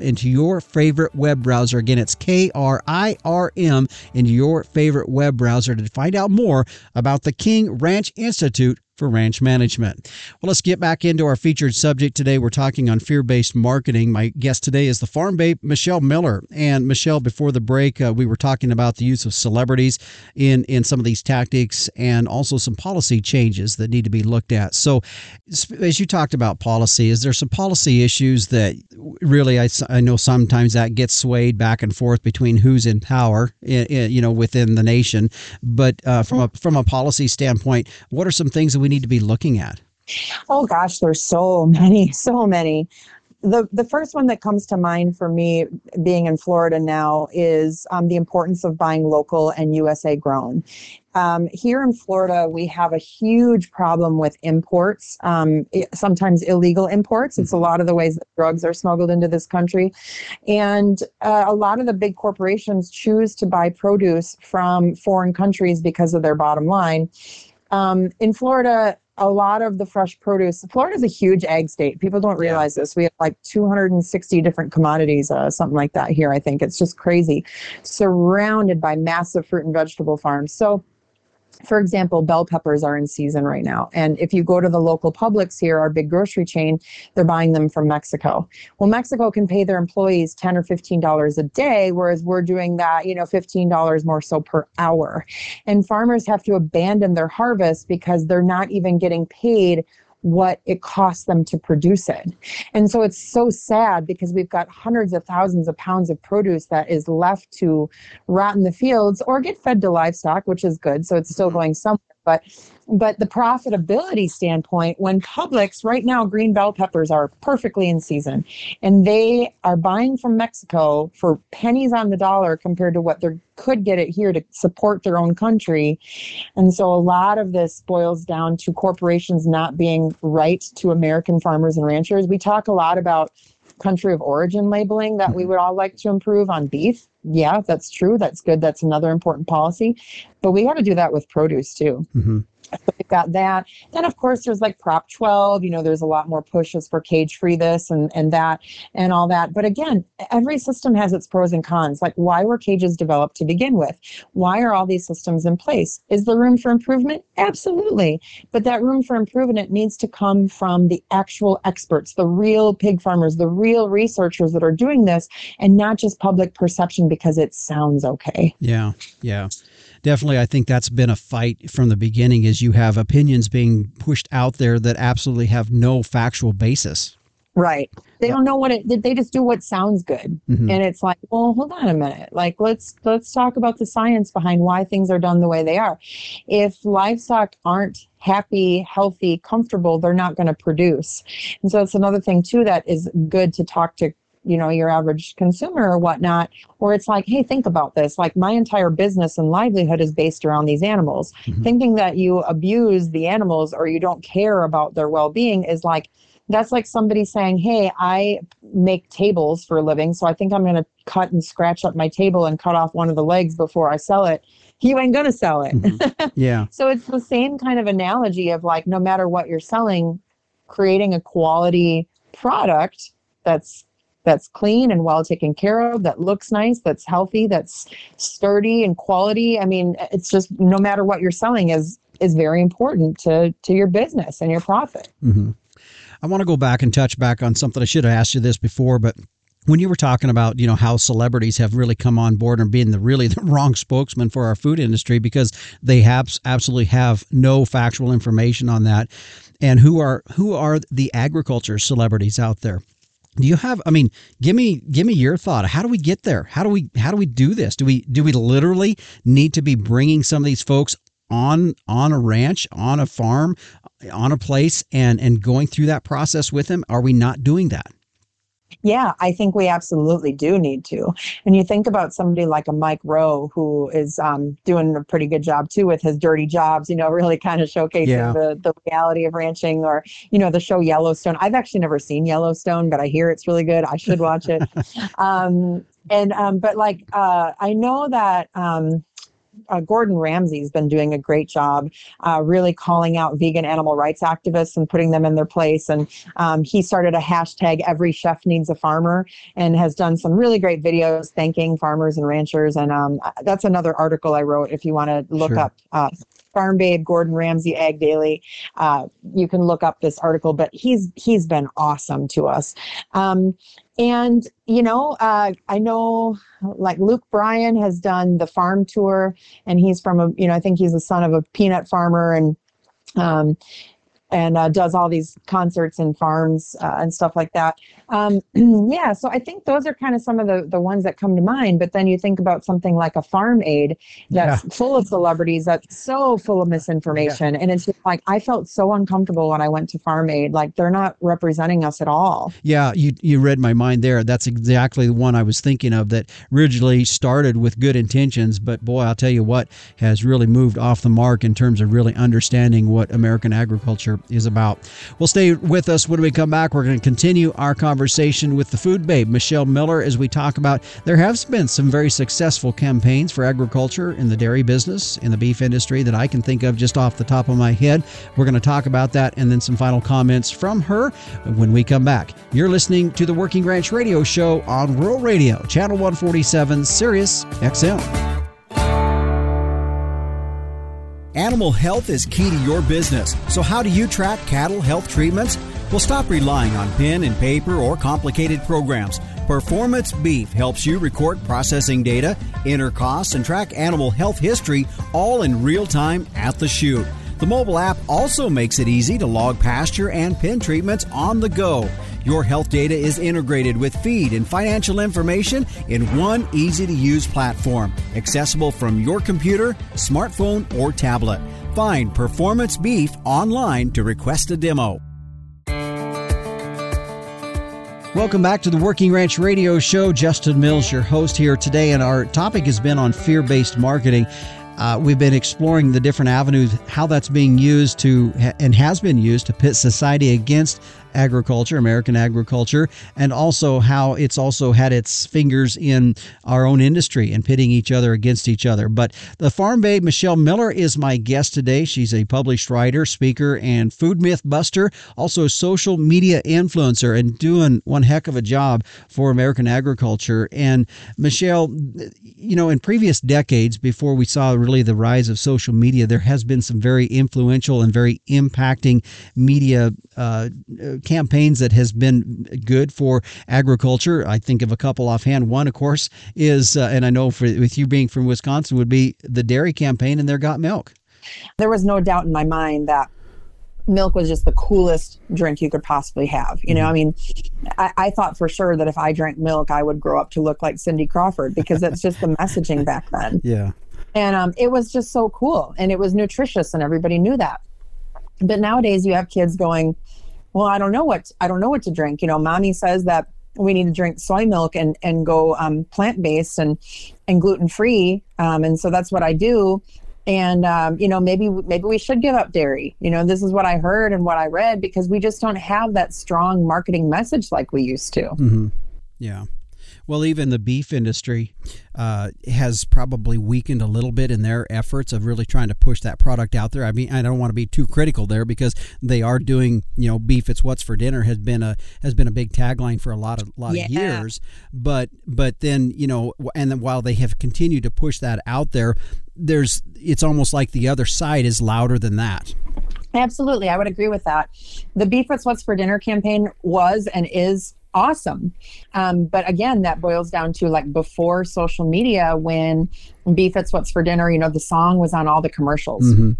into your favorite web browser. Again, it's KRIRM into your favorite web browser to find out more about the King Ranch Institute for ranch management. Well, let's get back into our featured subject today. We're talking on fear based marketing. My guest today is the farm babe, Michelle Miller. And Michelle, before the break, uh, we were talking about the use of celebrities in, in some of these tactics and also some policy changes that need to be looked at. So, as you talked about policy, is there some policy issues that really I, I know sometimes that gets swayed back and forth between who's in power, you know, within the nation. But uh, from a from a policy standpoint, what are some things that we need to be looking at? Oh gosh, there's so many, so many. The, the first one that comes to mind for me being in Florida now is um, the importance of buying local and USA grown. Um, here in Florida, we have a huge problem with imports, um, sometimes illegal imports. It's a mm-hmm. lot of the ways that drugs are smuggled into this country. And uh, a lot of the big corporations choose to buy produce from foreign countries because of their bottom line. Um, in Florida, a lot of the fresh produce. Florida is a huge ag state. People don't realize yeah. this. We have like 260 different commodities, uh, something like that here. I think it's just crazy, surrounded by massive fruit and vegetable farms. So for example, bell peppers are in season right now. And if you go to the local Publix here, our big grocery chain, they're buying them from Mexico. Well, Mexico can pay their employees 10 or $15 a day, whereas we're doing that, you know, $15 more so per hour. And farmers have to abandon their harvest because they're not even getting paid what it costs them to produce it. And so it's so sad because we've got hundreds of thousands of pounds of produce that is left to rot in the fields or get fed to livestock, which is good. So it's still mm-hmm. going somewhere. But but the profitability standpoint, when Publix right now, green bell peppers are perfectly in season, and they are buying from Mexico for pennies on the dollar compared to what they could get it here to support their own country. And so a lot of this boils down to corporations not being right to American farmers and ranchers. We talk a lot about country of origin labeling that we mm-hmm. would all like to improve on beef. Yeah, that's true. That's good. That's another important policy. But we got to do that with produce too. Mm-hmm. We've got that. Then of course there's like Prop 12. You know, there's a lot more pushes for cage free this and and that and all that. But again, every system has its pros and cons. Like why were cages developed to begin with? Why are all these systems in place? Is there room for improvement? Absolutely. But that room for improvement needs to come from the actual experts, the real pig farmers, the real researchers that are doing this, and not just public perception because it sounds okay. Yeah, yeah definitely I think that's been a fight from the beginning is you have opinions being pushed out there that absolutely have no factual basis. Right. They don't know what it they just do what sounds good. Mm-hmm. And it's like, well, hold on a minute. Like let's let's talk about the science behind why things are done the way they are. If livestock aren't happy, healthy, comfortable, they're not going to produce. And so it's another thing too that is good to talk to you know your average consumer or whatnot where it's like hey think about this. Like my entire business and livelihood is based around these animals. Mm-hmm. thinking that you abuse the animals or you don't care about their well-being is like that's like somebody saying hey i make tables for a living so i think i'm going to cut and scratch up my table and cut off one of the legs before i sell it. You ain't going to sell it. Mm-hmm. yeah. So it's the same kind of analogy of like no matter what you're selling creating a quality product that's that's clean and well taken care of, that looks nice, that's healthy, that's sturdy and quality. I mean, it's just no matter what you're selling is is very important to to your business and your profit. Mm-hmm. I want to go back and touch back on something I should have asked you this before, but when you were talking about you know how celebrities have really come on board and being the really the wrong spokesman for our food industry because they have absolutely have no factual information on that and who are who are the agriculture celebrities out there do you have i mean give me give me your thought. How do we get there? How do we how do we do this? Do we do we literally need to be bringing some of these folks on on a ranch on a farm on a place and and going through that process with them? Are we not doing that yeah, I think we absolutely do need to. And you think about somebody like a Mike Rowe, who is um, doing a pretty good job too with his dirty jobs, you know, really kind of showcasing yeah. the, the reality of ranching or, you know, the show Yellowstone. I've actually never seen Yellowstone, but I hear it's really good. I should watch it. um, and, um, but like, uh, I know that, um, uh, Gordon Ramsay's been doing a great job, uh, really calling out vegan animal rights activists and putting them in their place. And um, he started a hashtag Every Chef Needs a Farmer and has done some really great videos thanking farmers and ranchers. And um, that's another article I wrote if you want to look sure. up. Uh, Farm Babe, Gordon Ramsay, Ag Daily. Uh, you can look up this article, but he's he's been awesome to us. Um, and you know uh, i know like luke bryan has done the farm tour and he's from a you know i think he's the son of a peanut farmer and um, and uh, does all these concerts and farms uh, and stuff like that. Um, yeah, so I think those are kind of some of the, the ones that come to mind. But then you think about something like a farm aid that's yeah. full of celebrities, that's so full of misinformation. Yeah. And it's just like, I felt so uncomfortable when I went to farm aid. Like they're not representing us at all. Yeah, you, you read my mind there. That's exactly the one I was thinking of that originally started with good intentions. But boy, I'll tell you what has really moved off the mark in terms of really understanding what American agriculture is about. Well, stay with us when we come back. We're going to continue our conversation with the food babe, Michelle Miller, as we talk about there have been some very successful campaigns for agriculture in the dairy business, in the beef industry that I can think of just off the top of my head. We're going to talk about that and then some final comments from her when we come back. You're listening to the Working Ranch Radio Show on Rural Radio, Channel 147, Sirius XM. Animal health is key to your business. So, how do you track cattle health treatments? Well, stop relying on pen and paper or complicated programs. Performance Beef helps you record processing data, enter costs, and track animal health history all in real time at the chute. The mobile app also makes it easy to log pasture and pen treatments on the go. Your health data is integrated with feed and financial information in one easy to use platform, accessible from your computer, smartphone, or tablet. Find Performance Beef online to request a demo. Welcome back to the Working Ranch Radio Show. Justin Mills, your host here today, and our topic has been on fear based marketing. Uh, we've been exploring the different avenues, how that's being used to and has been used to pit society against agriculture, American agriculture, and also how it's also had its fingers in our own industry and pitting each other against each other. But the Farm Babe, Michelle Miller, is my guest today. She's a published writer, speaker, and food myth buster, also a social media influencer, and doing one heck of a job for American agriculture. And Michelle, you know, in previous decades, before we saw really the rise of social media, there has been some very influential and very impacting media uh, campaigns that has been good for agriculture. I think of a couple offhand. One, of course, is, uh, and I know for, with you being from Wisconsin, would be the dairy campaign and their Got Milk. There was no doubt in my mind that milk was just the coolest drink you could possibly have. You know, I mean, I, I, thought for sure that if I drank milk, I would grow up to look like Cindy Crawford because that's just the messaging back then. Yeah. And um, it was just so cool and it was nutritious and everybody knew that. But nowadays you have kids going, well, I don't know what I don't know what to drink. You know, mommy says that we need to drink soy milk and and go um, plant based and and gluten free, um, and so that's what I do. And um, you know, maybe maybe we should give up dairy. You know, this is what I heard and what I read because we just don't have that strong marketing message like we used to. Mm-hmm. Yeah. Well, even the beef industry uh, has probably weakened a little bit in their efforts of really trying to push that product out there. I mean, I don't want to be too critical there because they are doing, you know, beef. It's what's for dinner has been a has been a big tagline for a lot of lot yeah. of years. But but then you know, and then while they have continued to push that out there, there's it's almost like the other side is louder than that. Absolutely, I would agree with that. The Beef It's What's for Dinner campaign was and is awesome. Um, but again, that boils down to like before social media when Beef It's What's for Dinner, you know, the song was on all the commercials. Mm-hmm.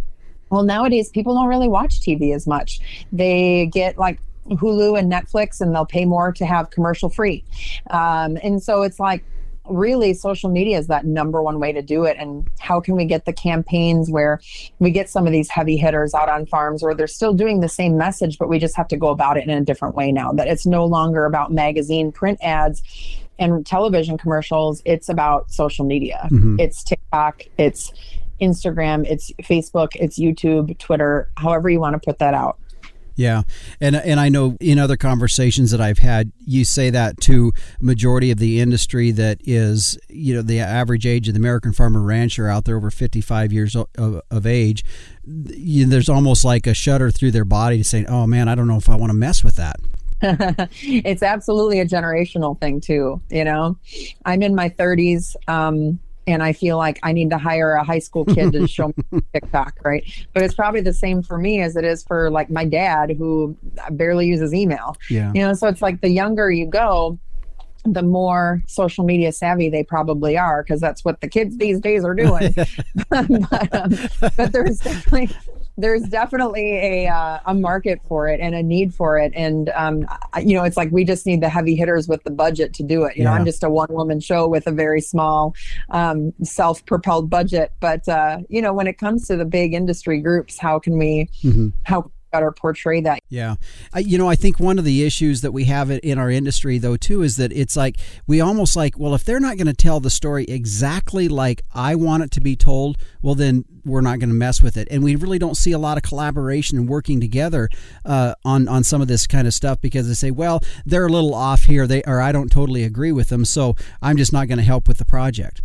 Well, nowadays people don't really watch TV as much. They get like Hulu and Netflix and they'll pay more to have commercial free. Um, and so it's like, really social media is that number one way to do it. And how can we get the campaigns where we get some of these heavy hitters out on farms where they're still doing the same message but we just have to go about it in a different way now that it's no longer about magazine print ads and television commercials. It's about social media. Mm-hmm. it's tiktok it's instagram it's facebook it's youtube twitter however you want to put that out yeah, and and I know in other conversations that I've had, you say that to majority of the industry that is, you know, the average age of the American farmer rancher out there over 55 years of, of age. You, there's almost like a shudder through their body to say, "Oh man, I don't know if I want to mess with that." it's absolutely a generational thing too. You know, I'm in my 30s. Um, and I feel like I need to hire a high school kid to show me TikTok, right? But it's probably the same for me as it is for like my dad who barely uses email. Yeah. You know, so it's like the younger you go, the more social media savvy they probably are because that's what the kids these days are doing. but, um, but there's definitely there's definitely a uh, a market for it and a need for it and um, you know it's like we just need the heavy hitters with the budget to do it you yeah. know i'm just a one woman show with a very small um, self-propelled budget but uh, you know when it comes to the big industry groups how can we mm-hmm. how better portray that. Yeah. I, you know, I think one of the issues that we have in our industry, though, too, is that it's like we almost like, well, if they're not going to tell the story exactly like I want it to be told, well, then we're not going to mess with it. And we really don't see a lot of collaboration and working together uh, on on some of this kind of stuff because they say, well, they're a little off here, they or I don't totally agree with them, so I'm just not going to help with the project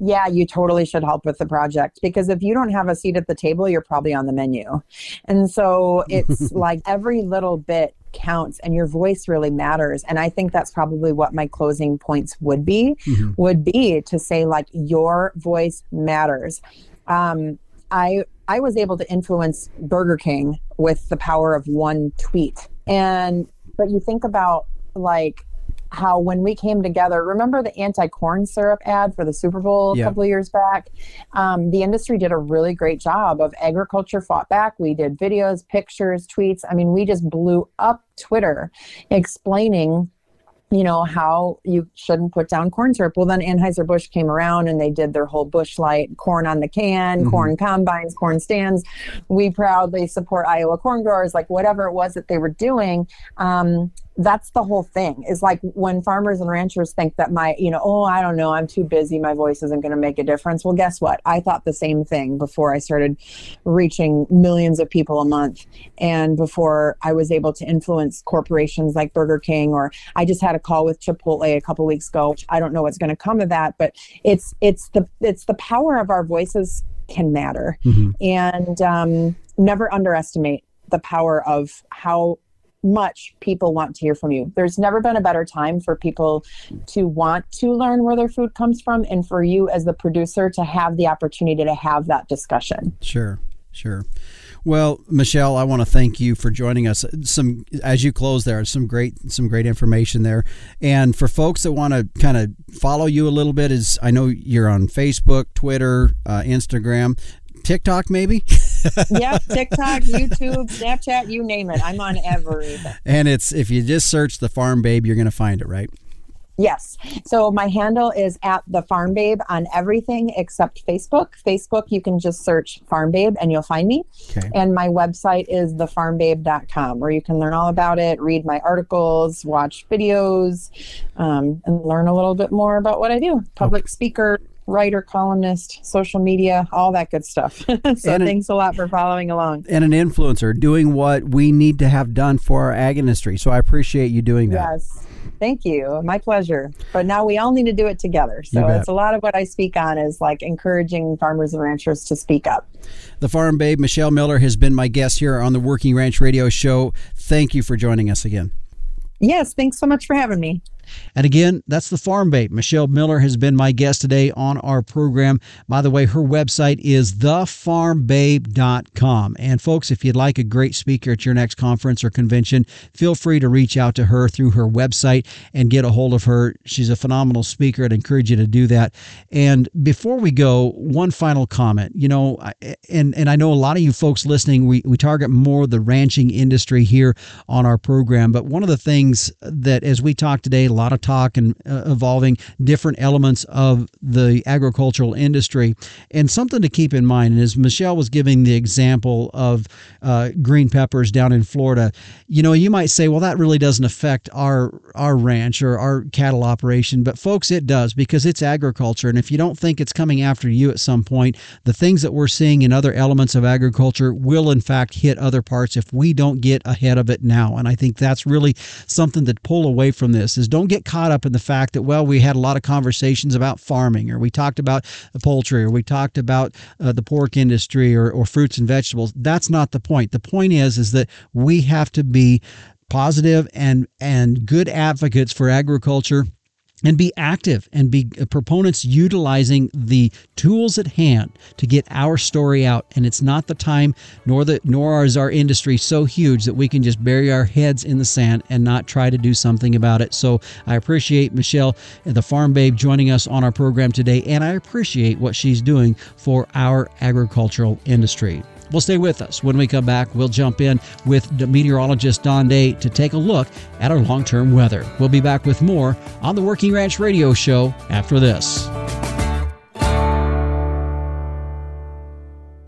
yeah, you totally should help with the project because if you don't have a seat at the table, you're probably on the menu. And so it's like every little bit counts and your voice really matters and i think that's probably what my closing points would be mm-hmm. would be to say like your voice matters um, i i was able to influence burger king with the power of one tweet and but you think about like how when we came together, remember the anti corn syrup ad for the Super Bowl a couple of years back? Um, the industry did a really great job of agriculture fought back. We did videos, pictures, tweets. I mean, we just blew up Twitter explaining you know how you shouldn't put down corn syrup well then anheuser-busch came around and they did their whole Busch Light corn on the can mm-hmm. corn combines corn stands we proudly support iowa corn growers like whatever it was that they were doing um, that's the whole thing is like when farmers and ranchers think that my you know oh i don't know i'm too busy my voice isn't going to make a difference. Well guess what? I thought the same thing before i started reaching millions of people a month and before i was able to influence corporations like burger king or i just had a call with chipotle a couple weeks ago. Which i don't know what's going to come of that but it's it's the it's the power of our voices can matter. Mm-hmm. and um, never underestimate the power of how much people want to hear from you. There's never been a better time for people to want to learn where their food comes from and for you as the producer to have the opportunity to have that discussion. Sure, sure. Well, Michelle, I want to thank you for joining us. Some as you close there, some great some great information there. And for folks that want to kind of follow you a little bit, is I know you're on Facebook, Twitter, uh, Instagram, TikTok, maybe. yeah, TikTok, YouTube, Snapchat, you name it. I'm on everything. And it's if you just search the Farm Babe, you're going to find it, right? Yes. So my handle is at the Farm Babe on everything except Facebook. Facebook, you can just search Farm Babe and you'll find me. Okay. And my website is thefarmbabe.com where you can learn all about it, read my articles, watch videos, um, and learn a little bit more about what I do. Public okay. speaker, writer, columnist, social media, all that good stuff. so and thanks an, a lot for following along. And an influencer doing what we need to have done for our ag industry. So I appreciate you doing that. Yes. Thank you. My pleasure. But now we all need to do it together. So it's a lot of what I speak on is like encouraging farmers and ranchers to speak up. The Farm Babe, Michelle Miller, has been my guest here on the Working Ranch Radio Show. Thank you for joining us again. Yes, thanks so much for having me. And again, that's the Farm Babe. Michelle Miller has been my guest today on our program. By the way, her website is thefarmbabe.com. And folks, if you'd like a great speaker at your next conference or convention, feel free to reach out to her through her website and get a hold of her. She's a phenomenal speaker. I'd encourage you to do that. And before we go, one final comment. You know, and, and I know a lot of you folks listening, we, we target more the ranching industry here on our program. But one of the things that, as we talk today, a lot of talk and uh, evolving different elements of the agricultural industry, and something to keep in mind. is Michelle was giving the example of uh, green peppers down in Florida, you know, you might say, well, that really doesn't affect our our ranch or our cattle operation, but folks, it does because it's agriculture. And if you don't think it's coming after you at some point, the things that we're seeing in other elements of agriculture will in fact hit other parts if we don't get ahead of it now. And I think that's really something to pull away from this is don't get caught up in the fact that well we had a lot of conversations about farming or we talked about the poultry or we talked about uh, the pork industry or, or fruits and vegetables. That's not the point. The point is is that we have to be positive and and good advocates for agriculture and be active and be uh, proponents utilizing the tools at hand to get our story out. And it's not the time nor the nor is our industry so huge that we can just bury our heads in the sand and not try to do something about it. So i appreciate michelle uh, the farm babe joining us on our program today. And i appreciate what she's doing for our agricultural industry well, stay with us. When we come back, we'll jump in with meteorologist Don Day to take a look at our long term weather. We'll be back with more on the Working Ranch Radio Show after this.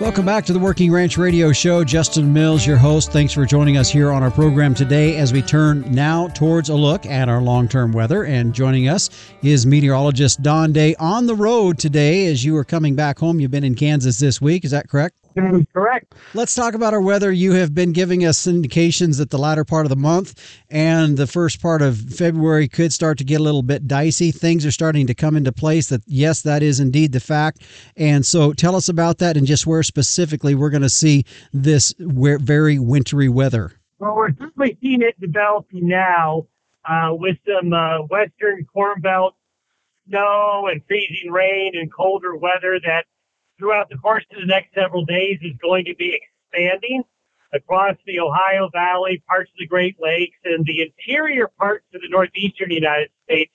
Welcome back to the Working Ranch Radio Show. Justin Mills, your host. Thanks for joining us here on our program today as we turn now towards a look at our long term weather. And joining us is meteorologist Don Day on the road today as you are coming back home. You've been in Kansas this week, is that correct? Correct. Let's talk about our weather. You have been giving us indications that the latter part of the month and the first part of February could start to get a little bit dicey. Things are starting to come into place that, yes, that is indeed the fact. And so tell us about that and just where specifically we're going to see this very wintry weather. Well, we're certainly seeing it developing now uh, with some uh, western corn belt snow and freezing rain and colder weather that throughout the course of the next several days is going to be expanding across the Ohio Valley, parts of the Great Lakes, and the interior parts of the northeastern United States.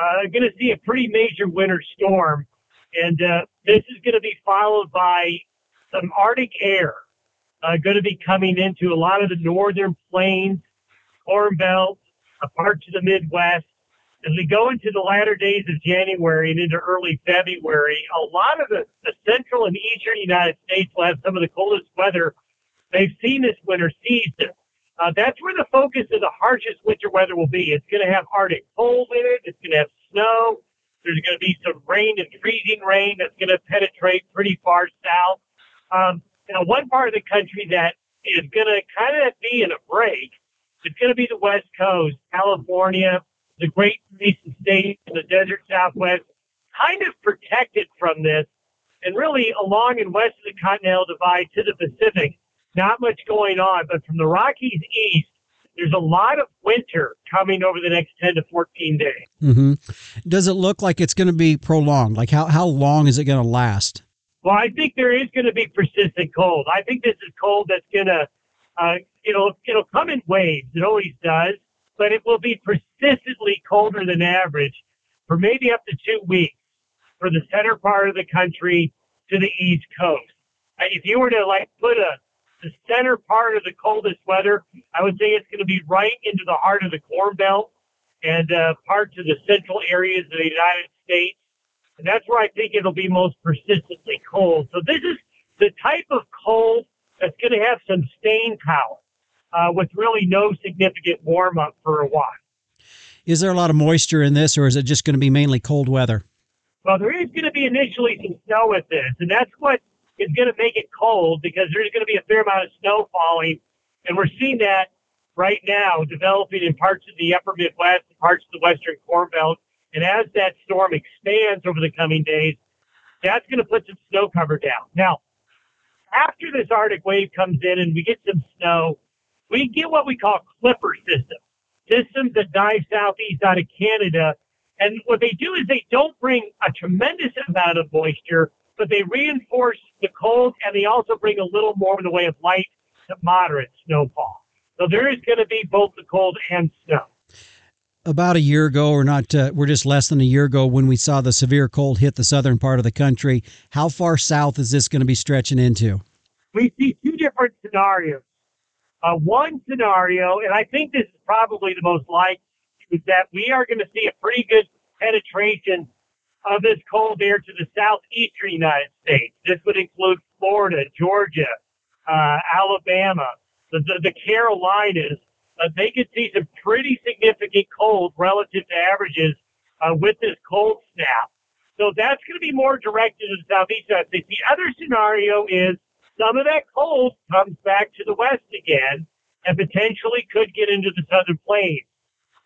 Uh, going to see a pretty major winter storm, and uh, this is going to be followed by some Arctic air uh, going to be coming into a lot of the northern plains, Corn Belt, parts of the Midwest, as we go into the latter days of January and into early February, a lot of the, the central and eastern United States will have some of the coldest weather they've seen this winter season. Uh, that's where the focus of the harshest winter weather will be. It's going to have Arctic cold in it. It's going to have snow. There's going to be some rain and freezing rain that's going to penetrate pretty far south. Um, now, one part of the country that is going to kind of be in a break is going to be the West Coast, California, the Great Basin State the desert Southwest, kind of protected from this. And really, along and west of the Continental Divide to the Pacific, not much going on. But from the Rockies east, there's a lot of winter coming over the next 10 to 14 days. Mm-hmm. Does it look like it's going to be prolonged? Like, how, how long is it going to last? Well, I think there is going to be persistent cold. I think this is cold that's going to, uh, it'll, it'll come in waves. It always does but it will be persistently colder than average for maybe up to two weeks for the center part of the country to the east coast. If you were to like put a the center part of the coldest weather, I would say it's going to be right into the heart of the Corn Belt and uh, parts of the central areas of the United States. And that's where I think it'll be most persistently cold. So this is the type of cold that's going to have some staying power. Uh, with really no significant warm up for a while. Is there a lot of moisture in this, or is it just going to be mainly cold weather? Well, there is going to be initially some snow with this, and that's what is going to make it cold because there's going to be a fair amount of snow falling, and we're seeing that right now developing in parts of the upper Midwest and parts of the western Corn Belt. And as that storm expands over the coming days, that's going to put some snow cover down. Now, after this Arctic wave comes in and we get some snow, we get what we call clipper systems, systems that dive southeast out of Canada. And what they do is they don't bring a tremendous amount of moisture, but they reinforce the cold and they also bring a little more in the way of light to moderate snowfall. So there is going to be both the cold and snow. About a year ago, or not, uh, we're just less than a year ago when we saw the severe cold hit the southern part of the country. How far south is this going to be stretching into? We see two different scenarios. Uh, one scenario, and I think this is probably the most likely, is that we are going to see a pretty good penetration of this cold air to the southeastern United States. This would include Florida, Georgia, uh, Alabama, the, the, the Carolinas. Uh, they could see some pretty significant cold relative to averages uh, with this cold snap. So that's going to be more directed to the southeast United States. The other scenario is some of that cold comes back to the west again and potentially could get into the southern plains.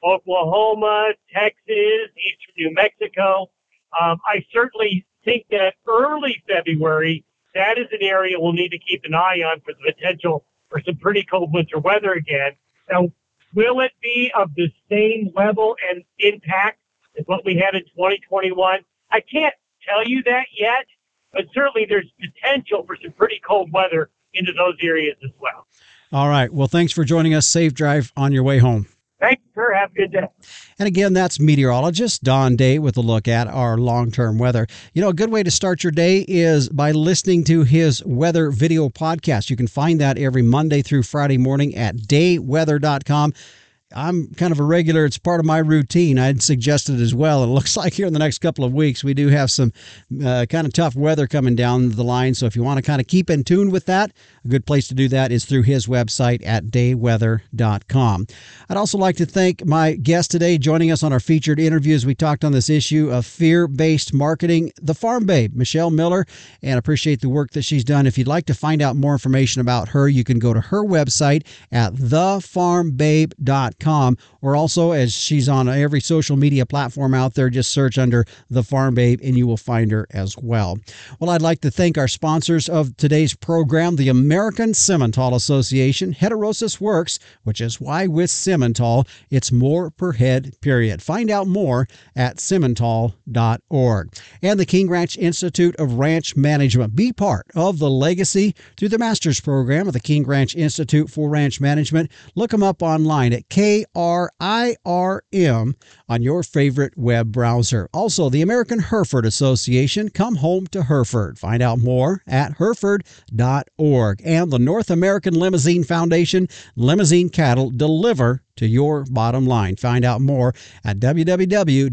Oklahoma, Texas, eastern New Mexico. Um, I certainly think that early February, that is an area we'll need to keep an eye on for the potential for some pretty cold winter weather again. Now, will it be of the same level and impact as what we had in 2021? I can't tell you that yet, but certainly there's potential for some pretty cold weather into those areas as well. All right. Well, thanks for joining us. Safe drive on your way home. Thanks, sir. Have a good day. And again, that's meteorologist Don Day with a look at our long term weather. You know, a good way to start your day is by listening to his weather video podcast. You can find that every Monday through Friday morning at dayweather.com. I'm kind of a regular. It's part of my routine. I'd suggest it as well. It looks like here in the next couple of weeks, we do have some uh, kind of tough weather coming down the line. So if you want to kind of keep in tune with that, a good place to do that is through his website at dayweather.com. I'd also like to thank my guest today joining us on our featured interview as we talked on this issue of fear based marketing, the Farm Babe, Michelle Miller, and appreciate the work that she's done. If you'd like to find out more information about her, you can go to her website at thefarmbabe.com or also as she's on every social media platform out there, just search under the Farm Babe and you will find her as well. Well, I'd like to thank our sponsors of today's program, the American Simmental Association. Heterosis works, which is why with Simmental, it's more per head, period. Find out more at simmental.org. And the King Ranch Institute of Ranch Management. Be part of the legacy through the master's program of the King Ranch Institute for Ranch Management. Look them up online at KRIRM on your favorite web browser. Also, the American Hereford Association. Come home to Hereford. Find out more at hereford.org. And the North American Limousin Foundation. Limousin cattle deliver to your bottom line. Find out more at www.nalf.com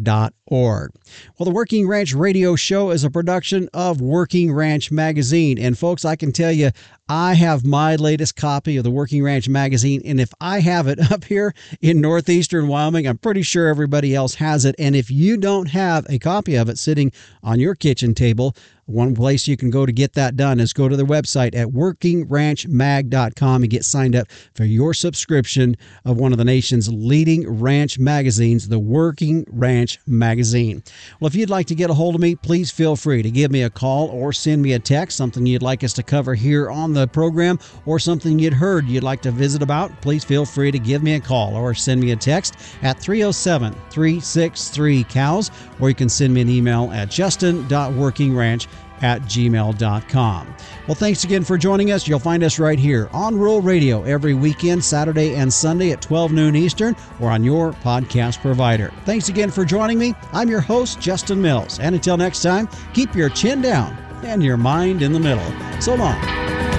working Well, the Working Ranch Radio Show is a production of Working Ranch Magazine. And folks, I can tell you, I have my latest copy of the Working Ranch Magazine. And if I have it up here in northeastern Wyoming, I'm pretty sure everybody else has it. And if you don't have a copy of it sitting on your kitchen table, one place you can go to get that done is go to their website at workingranchmag.com and get signed up for your subscription of one of the nation's leading ranch magazines, the Working Ranch Magazine. Well, if you'd like to get a hold of me, please feel free to give me a call or send me a text, something you'd like us to cover here on the program or something you'd heard you'd like to visit about. Please feel free to give me a call or send me a text at 307 363 COWS, or you can send me an email at justin.workingranch at gmail.com. Well, thanks again for joining us. You'll find us right here on Rural Radio every weekend, Saturday and Sunday at 12 noon Eastern, or on your podcast provider. Thanks again for joining me. I'm your host, Justin Mills. And until next time, keep your chin down and your mind in the middle. So long.